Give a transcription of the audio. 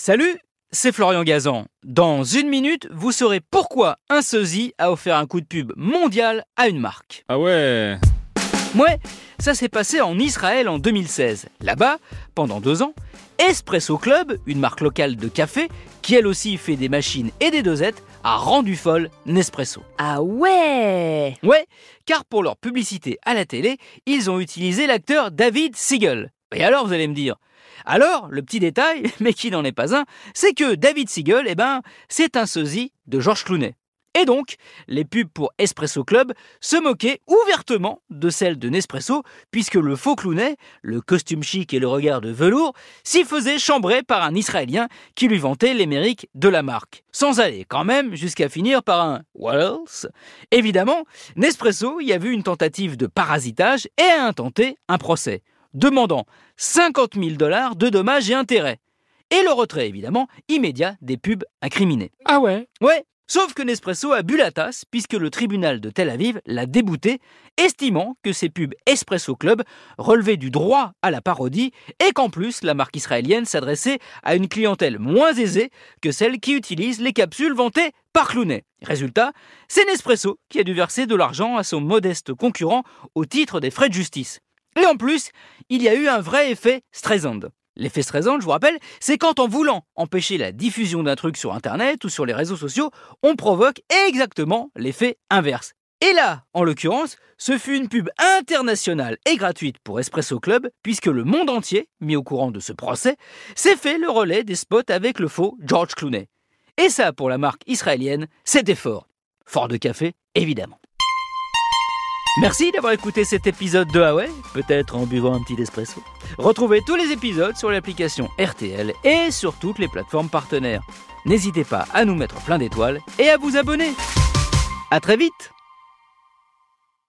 Salut, c'est Florian Gazan. Dans une minute, vous saurez pourquoi un sosie a offert un coup de pub mondial à une marque. Ah ouais Ouais, ça s'est passé en Israël en 2016. Là-bas, pendant deux ans, Espresso Club, une marque locale de café, qui elle aussi fait des machines et des dosettes, a rendu folle Nespresso. Ah ouais Ouais, car pour leur publicité à la télé, ils ont utilisé l'acteur David Siegel. Et alors, vous allez me dire? Alors, le petit détail, mais qui n'en est pas un, c'est que David Siegel, eh ben, c'est un sosie de George Clooney. Et donc, les pubs pour Espresso Club se moquaient ouvertement de celles de Nespresso, puisque le faux Clooney, le costume chic et le regard de velours, s'y faisaient chambrer par un Israélien qui lui vantait les de la marque. Sans aller quand même jusqu'à finir par un else Évidemment, Nespresso y a vu une tentative de parasitage et a intenté un procès, demandant 50 000 dollars de dommages et intérêts. Et le retrait, évidemment, immédiat des pubs incriminées. Ah ouais? Ouais, sauf que Nespresso a bu la tasse puisque le tribunal de Tel Aviv l'a débouté, estimant que ces pubs Espresso Club relevaient du droit à la parodie et qu'en plus la marque israélienne s'adressait à une clientèle moins aisée que celle qui utilise les capsules vantées par Clooney. Résultat, c'est Nespresso qui a dû verser de l'argent à son modeste concurrent au titre des frais de justice. Et en plus, il y a eu un vrai effet Streisand. L'effet Streisand, je vous rappelle, c'est quand en voulant empêcher la diffusion d'un truc sur Internet ou sur les réseaux sociaux, on provoque exactement l'effet inverse. Et là, en l'occurrence, ce fut une pub internationale et gratuite pour Espresso Club, puisque le monde entier, mis au courant de ce procès, s'est fait le relais des spots avec le faux George Clooney. Et ça, pour la marque israélienne, c'était fort. Fort de café, évidemment. Merci d'avoir écouté cet épisode de Huawei, peut-être en buvant un petit espresso. Retrouvez tous les épisodes sur l'application RTL et sur toutes les plateformes partenaires. N'hésitez pas à nous mettre plein d'étoiles et à vous abonner. À très vite